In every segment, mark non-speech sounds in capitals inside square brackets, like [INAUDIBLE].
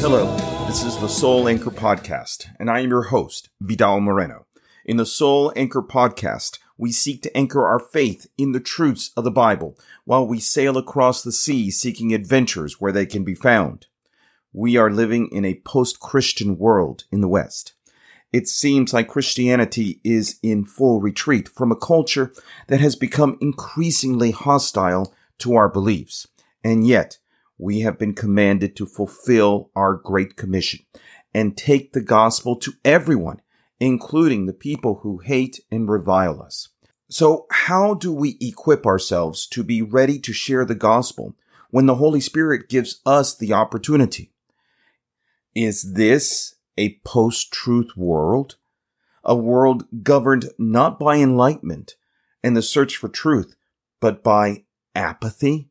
Hello, this is the Soul Anchor Podcast, and I am your host, Vidal Moreno. In the Soul Anchor Podcast, we seek to anchor our faith in the truths of the Bible while we sail across the sea seeking adventures where they can be found. We are living in a post-Christian world in the West. It seems like Christianity is in full retreat from a culture that has become increasingly hostile to our beliefs. And yet, we have been commanded to fulfill our Great Commission and take the gospel to everyone, including the people who hate and revile us. So how do we equip ourselves to be ready to share the gospel when the Holy Spirit gives us the opportunity? Is this a post-truth world? A world governed not by enlightenment and the search for truth, but by apathy?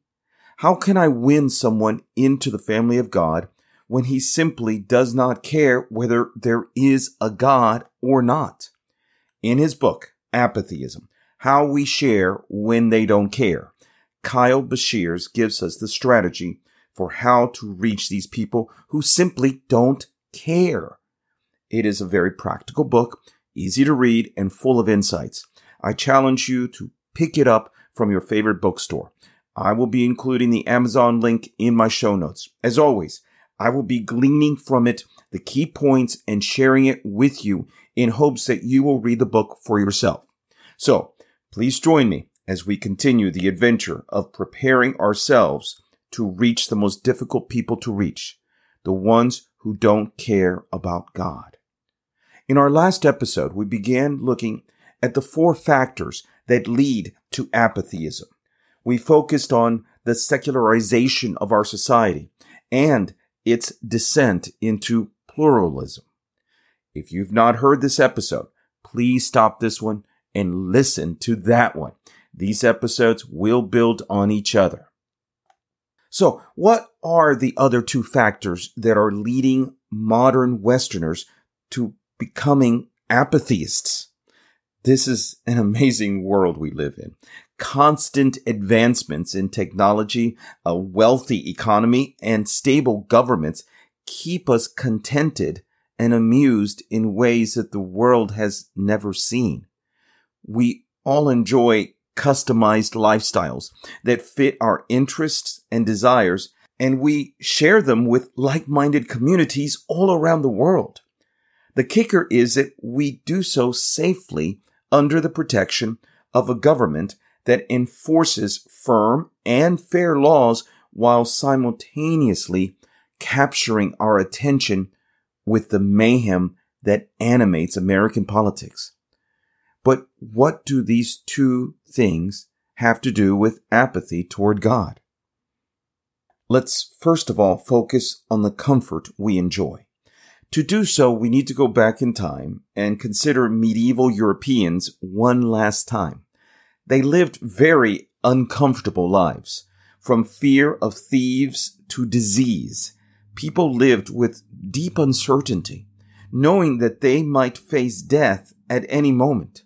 How can I win someone into the family of God when he simply does not care whether there is a God or not? In his book, Apatheism, How We Share When They Don't Care, Kyle Beshears gives us the strategy for how to reach these people who simply don't care. It is a very practical book, easy to read, and full of insights. I challenge you to pick it up from your favorite bookstore. I will be including the Amazon link in my show notes. As always, I will be gleaning from it the key points and sharing it with you in hopes that you will read the book for yourself. So please join me as we continue the adventure of preparing ourselves to reach the most difficult people to reach, the ones who don't care about God. In our last episode, we began looking at the four factors that lead to apatheism. We focused on the secularization of our society and its descent into pluralism. If you've not heard this episode, please stop this one and listen to that one. These episodes will build on each other. So, what are the other two factors that are leading modern Westerners to becoming apatheists? This is an amazing world we live in. Constant advancements in technology, a wealthy economy, and stable governments keep us contented and amused in ways that the world has never seen. We all enjoy customized lifestyles that fit our interests and desires, and we share them with like-minded communities all around the world. The kicker is that we do so safely under the protection of a government that enforces firm and fair laws while simultaneously capturing our attention with the mayhem that animates American politics. But what do these two things have to do with apathy toward God? Let's first of all focus on the comfort we enjoy. To do so, we need to go back in time and consider medieval Europeans one last time. They lived very uncomfortable lives. From fear of thieves to disease, people lived with deep uncertainty, knowing that they might face death at any moment.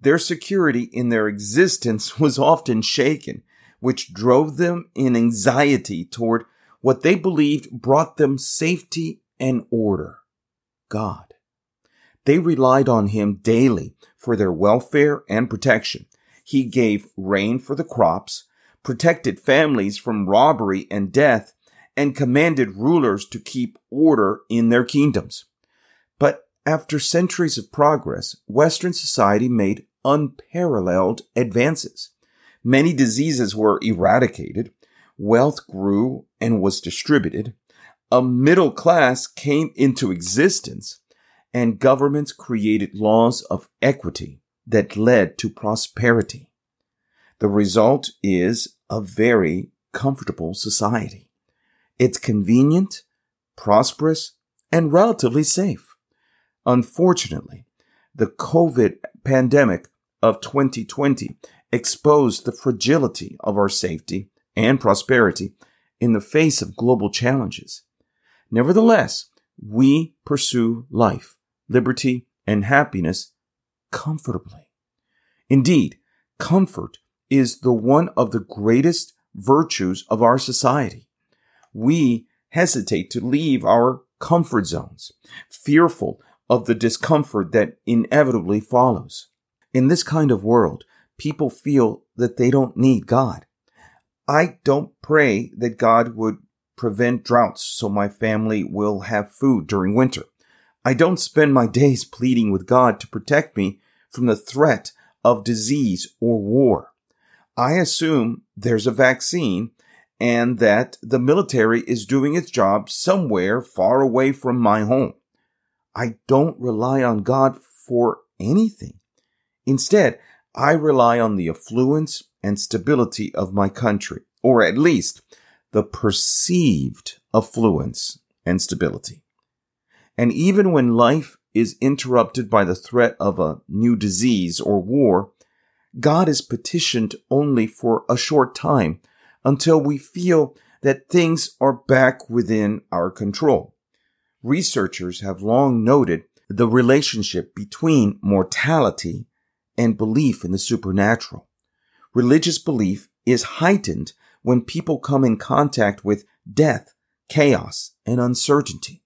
Their security in their existence [LAUGHS] was often shaken, which drove them in anxiety toward what they believed brought them safety and order. God. They relied on him daily for their welfare and protection. He gave rain for the crops, protected families from robbery and death, and commanded rulers to keep order in their kingdoms. But after centuries of progress, Western society made unparalleled advances. Many diseases were eradicated, wealth grew and was distributed, a middle class came into existence, and governments created laws of equity that led to prosperity. The result is a very comfortable society. It's convenient, prosperous, and relatively safe. Unfortunately, the COVID pandemic of 2020 exposed the fragility of our safety and prosperity in the face of global challenges. Nevertheless, we pursue life, liberty, and happiness comfortably. Indeed, comfort is the one of the greatest virtues of our society. We hesitate to leave our comfort zones, fearful of the discomfort that inevitably follows. In this kind of world, people feel that they don't need God. I don't pray that God would prevent droughts so my family will have food during winter. I don't spend my days pleading with God to protect me from the threat of disease or war. I assume there's a vaccine and that the military is doing its job somewhere far away from my home. I don't rely on God for anything. Instead, I rely on the affluence and stability of my country, or at least the perceived affluence and stability. And even when life is interrupted by the threat of a new disease or war, God is petitioned only for a short time until we feel that things are back within our control. Researchers have long noted the relationship between mortality and belief in the supernatural. Religious belief is heightened when people come in contact with death, chaos, and uncertainty.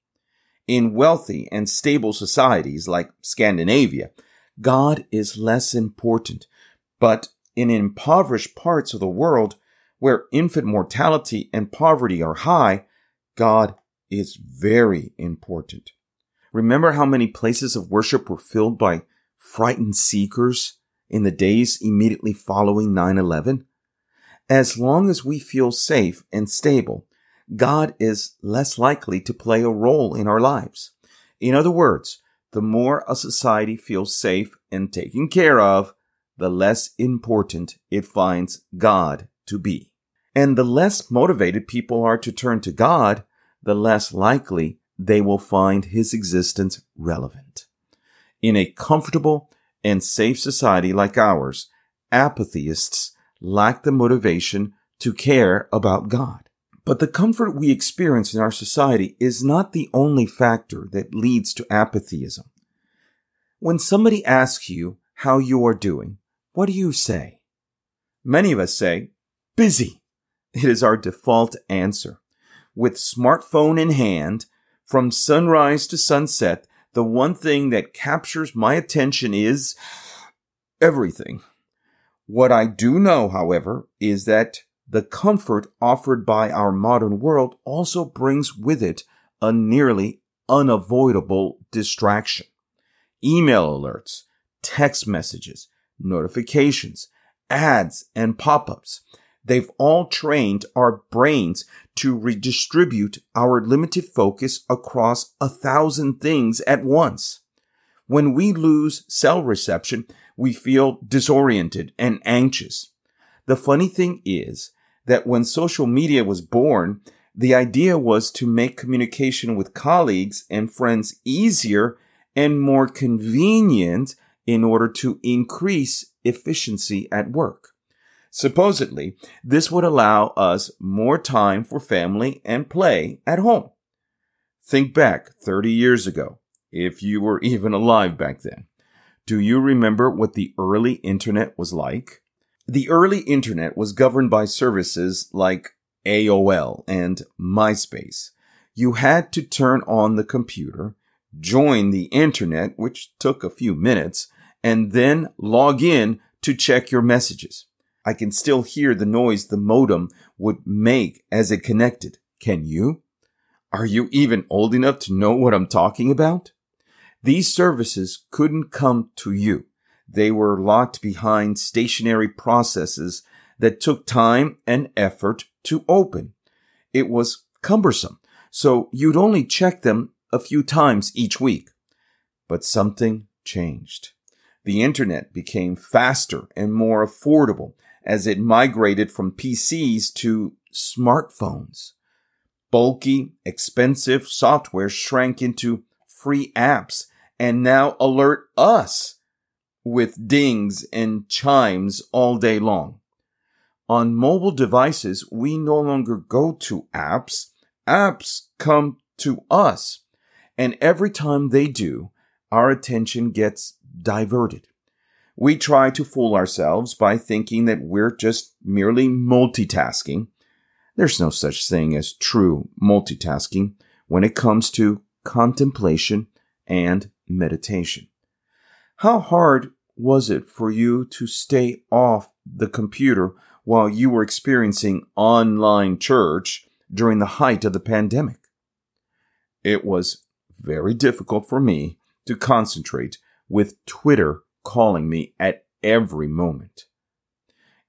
In wealthy and stable societies like Scandinavia, God is less important, but in impoverished parts of the world where infant mortality and poverty are high, God is very important. Remember how many places of worship were filled by frightened seekers in the days immediately following 9 11? As long as we feel safe and stable, God is less likely to play a role in our lives. In other words, the more a society feels safe and taken care of, the less important it finds God to be. And the less motivated people are to turn to God, the less likely they will find his existence relevant. In a comfortable and safe society like ours, apatheists lack the motivation to care about God. But the comfort we experience in our society is not the only factor that leads to apatheism. When somebody asks you how you are doing, what do you say? Many of us say, busy. It is our default answer. With smartphone in hand, from sunrise to sunset, the one thing that captures my attention is everything. What I do know, however, is that the comfort offered by our modern world also brings with it a nearly unavoidable distraction. Email alerts, text messages, notifications, ads, and pop-ups. They've all trained our brains to redistribute our limited focus across a thousand things at once. When we lose cell reception, we feel disoriented and anxious. The funny thing is that when social media was born, the idea was to make communication with colleagues and friends easier and more convenient in order to increase efficiency at work. Supposedly, this would allow us more time for family and play at home. Think back 30 years ago, if you were [LAUGHS] even alive back then. Do you remember what the early internet was like? The early internet was governed by services like AOL and MySpace. You had to turn on the computer, join the internet, which took a few minutes, and then log in to check your messages. I can still hear the noise the modem would make as it connected. Can you? Are you even old enough to know what I'm talking about? These services couldn't come to you. They were locked behind stationary processes that took time and effort to open. It was cumbersome, so you'd only check them a few times each week. But something changed. The internet became faster and more affordable, as it migrated from PCs to smartphones. Bulky, expensive software shrank into free apps and now alert us with dings and chimes all day long. On mobile devices, we no longer go to apps. Apps come to us. And every time they do, our attention gets diverted. We try to fool ourselves by thinking that we're just merely multitasking. There's no such thing as true multitasking when it comes to contemplation and meditation. How hard was it for you to stay off the computer while you were experiencing online church during the height of the pandemic? It was very difficult for me to concentrate with Twitter calling me at every moment.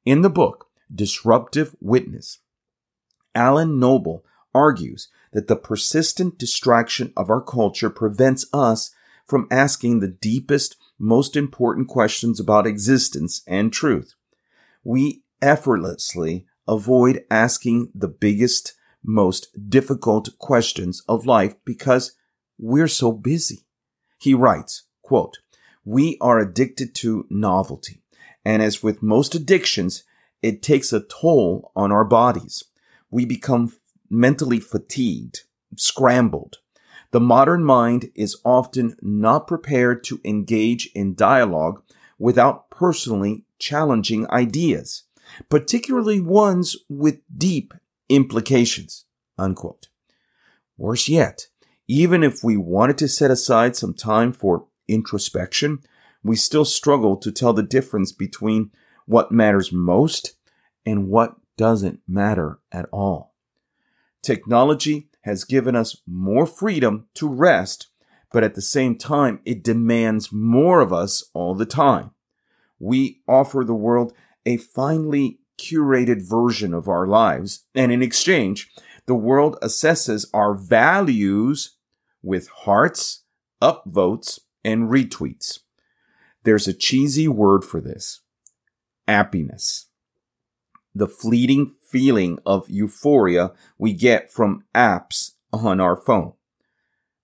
In the book, Disruptive Witness, Alan Noble argues that the persistent distraction of our culture prevents us from asking the deepest, most important questions about existence and truth. We effortlessly avoid asking the biggest, most difficult questions of life because we're so busy. He writes, quote, we are addicted to novelty. And as with most addictions, it takes a toll on our bodies. We become mentally fatigued, scrambled. The modern mind is often not prepared to engage in dialogue without personally challenging ideas, particularly ones with deep implications. Unquote. Worse yet, even if we wanted to set aside some time for introspection, we still struggle to tell the difference between what matters most and what doesn't matter at all. Technology has given us more freedom to rest, but at the same time, it demands more of us all the time. We offer the world a finely curated version of our lives, and in exchange, the world assesses our values with hearts, upvotes, and retweets. There's a cheesy word for this appiness. The fleeting feeling of euphoria we get from apps on our phone.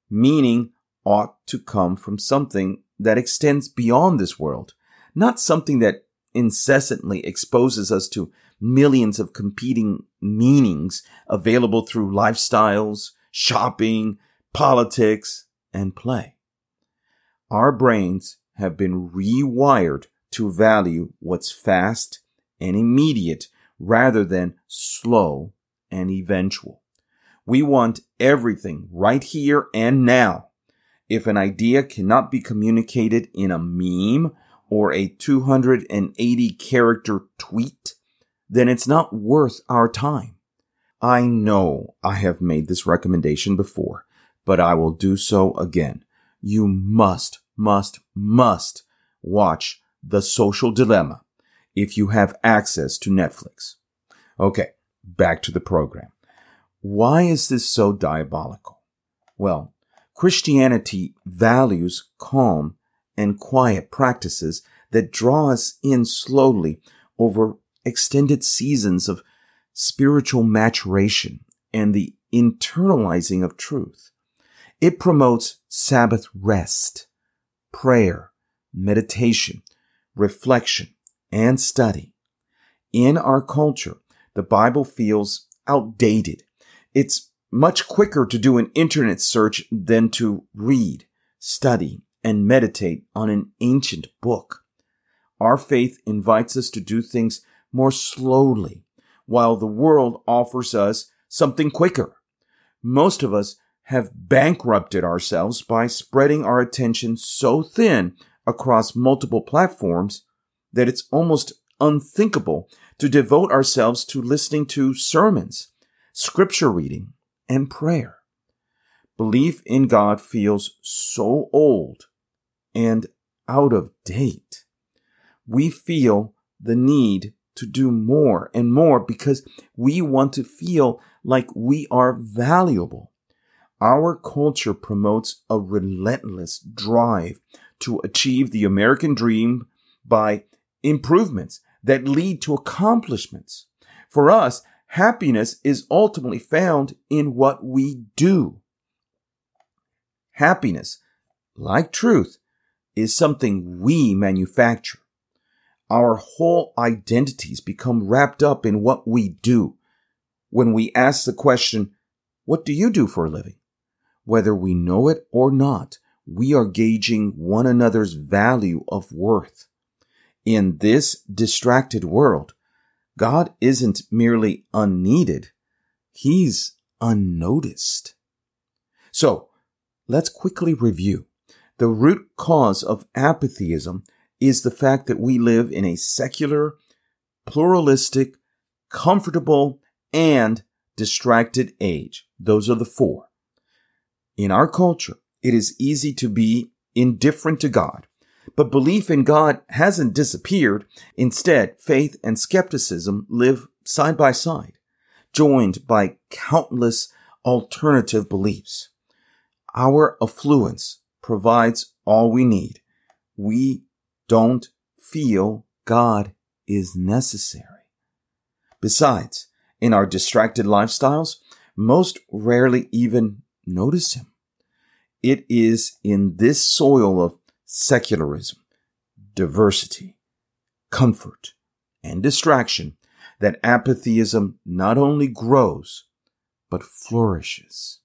Meaning ought to come from something that extends beyond this world, not something that incessantly exposes us to millions of competing meanings available through lifestyles, shopping, politics, and play. Our brains have been rewired to value what's fast and immediate rather than slow and eventual. We want everything right here and now. If an idea cannot be communicated in a meme or a 280 character tweet, then it's not worth our time. I know I have made this recommendation before, but I will do so again. You must must, must watch The Social Dilemma if you have access to Netflix. Okay, back to the program. Why is this so diabolical? Well, Christianity values calm and quiet practices that draw us in slowly over extended seasons of spiritual maturation and the internalizing of truth. It promotes Sabbath rest prayer, meditation, reflection, and study. In our culture, the Bible feels outdated. It's much quicker to do an internet search than to read, study, and meditate on an ancient book. Our faith invites us to do things more slowly, while the world offers us something quicker. Most of us have bankrupted ourselves by spreading our attention so thin across multiple platforms that it's almost unthinkable to devote ourselves to listening to sermons, scripture reading, and prayer. Belief in God feels so old and out of date. We feel the need to do more and more because we want to feel like we are valuable. Our culture promotes a relentless drive to achieve the American dream by improvements that lead to accomplishments. For us, happiness is ultimately found in what we do. Happiness, like truth, is something we manufacture. Our whole identities become wrapped up in what we do. When we ask the question, what do you do for a living? Whether we know it or not, we are gauging one another's value of worth. In this distracted world, God isn't merely unneeded, He's unnoticed. So, let's quickly review. The root cause of apatheism is the fact that we live in a secular, pluralistic, comfortable, and distracted age. Those are the four. In our culture, it is easy to be indifferent to God, but belief in God hasn't disappeared. Instead, faith and skepticism live side by side, joined by countless alternative beliefs. Our affluence provides all we need. We don't feel God is necessary. Besides, in our distracted lifestyles, most rarely even notice Him. It is in this soil of secularism, diversity, comfort, and distraction that apatheism not only grows, but flourishes.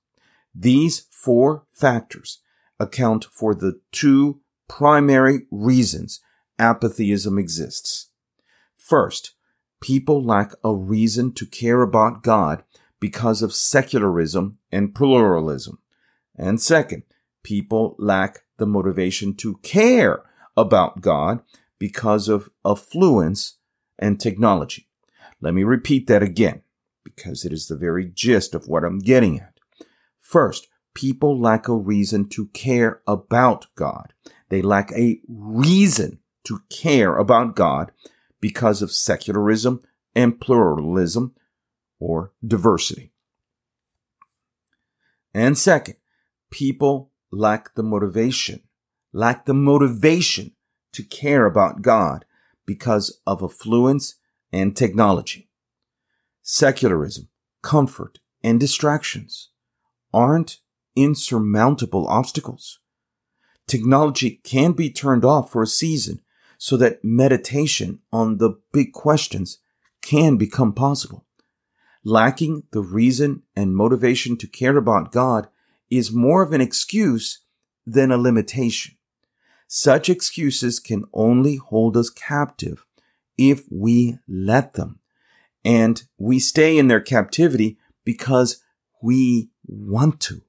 These four factors account for the two primary reasons apatheism exists. First, people lack a reason to care about God because of secularism and pluralism. And second, people lack the motivation to care about God because of affluence and technology. Let me repeat that again because it is the very gist of what I'm getting at. First, people lack a reason to care about God. They lack a reason to care about God because of secularism and pluralism or diversity. And second, people lack the motivation, lack the motivation to care about God because of affluence and technology. Secularism, comfort, and distractions aren't insurmountable obstacles. Technology can be turned off for a season so that meditation on the big questions can become possible. Lacking the reason and motivation to care about God is more of an excuse than a limitation. Such excuses can only hold us captive if we let them. And we stay in their captivity because we want to.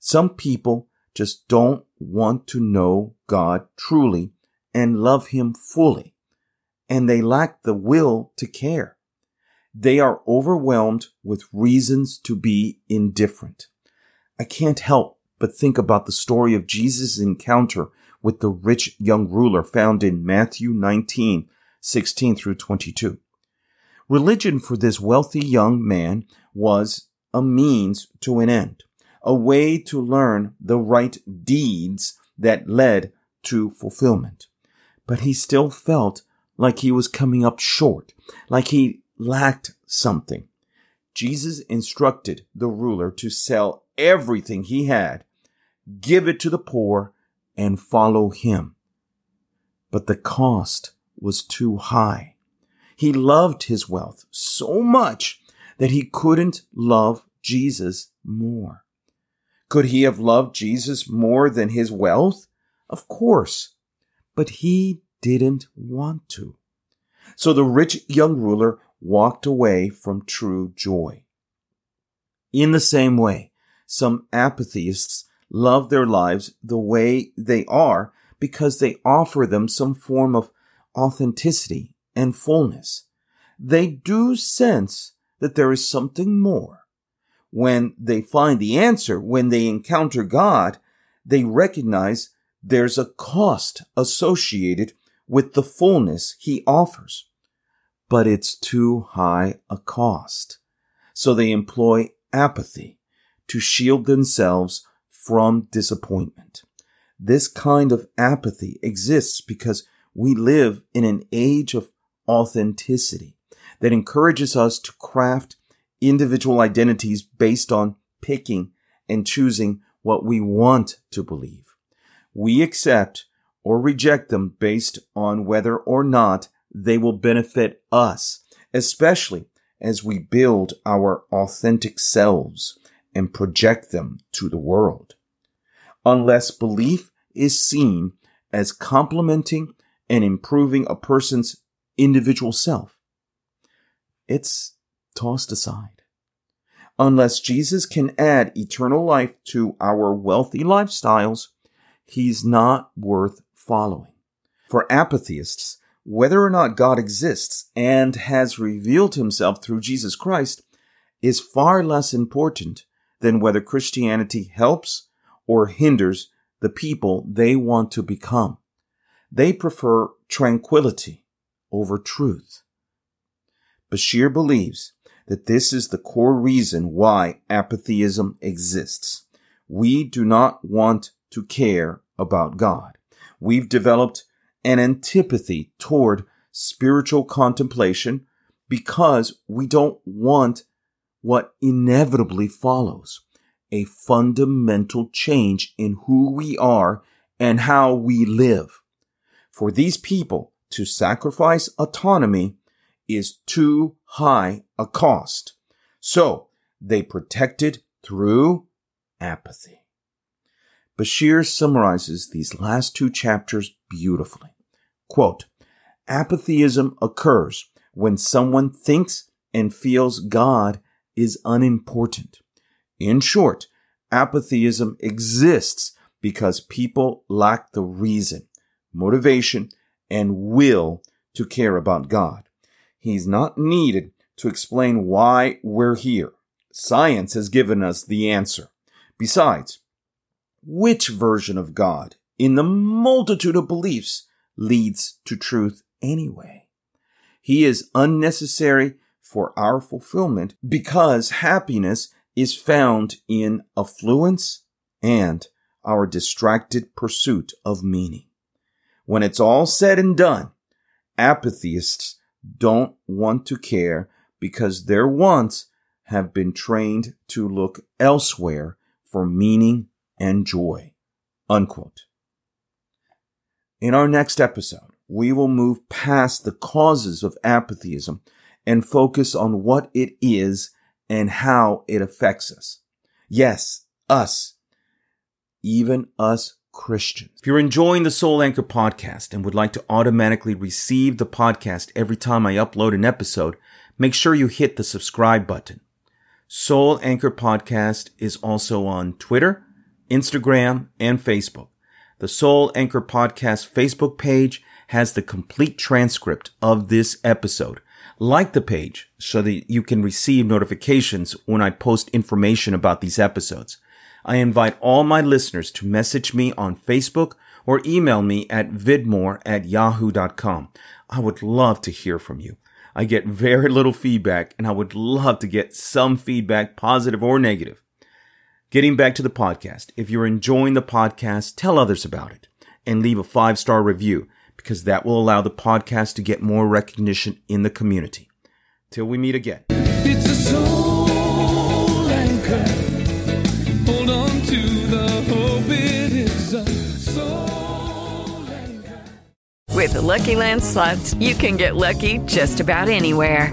Some people just don't want to know God truly and love Him fully, and they lack the will to care. They are overwhelmed with reasons to be indifferent. I can't help but think about the story of Jesus' encounter with the rich young ruler found in Matthew 19, 16 through 22. Religion for this wealthy young man was a means to an end, a way to learn the right deeds that led to fulfillment. But he still felt like he was coming up short, like he lacked something. Jesus instructed the ruler to sell everything he had, give it to the poor, and follow him. But the cost was too high. He loved his wealth so much that he couldn't love Jesus more. Could he have loved Jesus more than his wealth? Of course. But he didn't want to. So the rich young ruler walked away from true joy. In the same way, some apatheists love their lives the way they are because they offer them some form of authenticity and fullness. They do sense that there is something more. When they find the answer, when they encounter God, they recognize there's a cost associated with the fullness he offers. But it's too high a cost. So they employ apathy to shield themselves from disappointment. This kind of apathy exists because we live in an age of authenticity that encourages us to craft individual identities based on picking and choosing what we want to believe. We accept or reject them based on whether or not they will benefit us, especially as we build our authentic selves and project them to the world. Unless belief is seen as complementing and improving a person's individual self, it's tossed aside. Unless Jesus can add eternal life to our wealthy lifestyles, he's not worth following. For apatheists, whether or not God exists and has revealed himself through Jesus Christ is far less important than whether Christianity helps or hinders the people they want to become. They prefer tranquility over truth. Beshears believes that this is the core reason why apatheism exists. We do not want to care about God. We've developed an antipathy toward spiritual contemplation because we don't want what inevitably follows a fundamental change in who we are and how we live. For these people to sacrifice autonomy is too high a cost. So they protected through apathy. Beshears summarizes these last two chapters beautifully. Quote, apatheism occurs when someone thinks and feels God is unimportant. In short, apatheism exists because people lack the reason, motivation, and will to care about God. He's not needed to explain why we're here. Science has given us the answer. Besides, which version of God in the multitude of beliefs leads to truth anyway? He is unnecessary for our fulfillment because happiness is found in affluence and our distracted pursuit of meaning. When it's all said and done, apatheists don't want to care because their wants have been trained to look elsewhere for meaning and joy. Unquote. In our next episode, we will move past the causes of apatheism and focus on what it is and how it affects us. Yes, us. Even us Christians. If you're enjoying the Soul Anchor podcast and would like to automatically receive the podcast every time I upload an episode, make sure you hit the subscribe button. Soul Anchor Podcast is also on Twitter, Instagram, and Facebook. The Soul Anchor Podcast Facebook page has the complete transcript of this episode. Like the page so that you can receive notifications when I post information about these episodes. I invite all my listeners to message me on Facebook or email me at vidmore at yahoo.com. I would love to hear from you. I get very little feedback and I would love to get some feedback, positive or negative. Getting back to the podcast, if you're enjoying the podcast, tell others about it and leave a five star review because that will allow the podcast to get more recognition in the community. Till we meet again. It's a soul anchor. Hold on to the hope it is a soul anchor. With the Lucky Land slots, you can get lucky just about anywhere.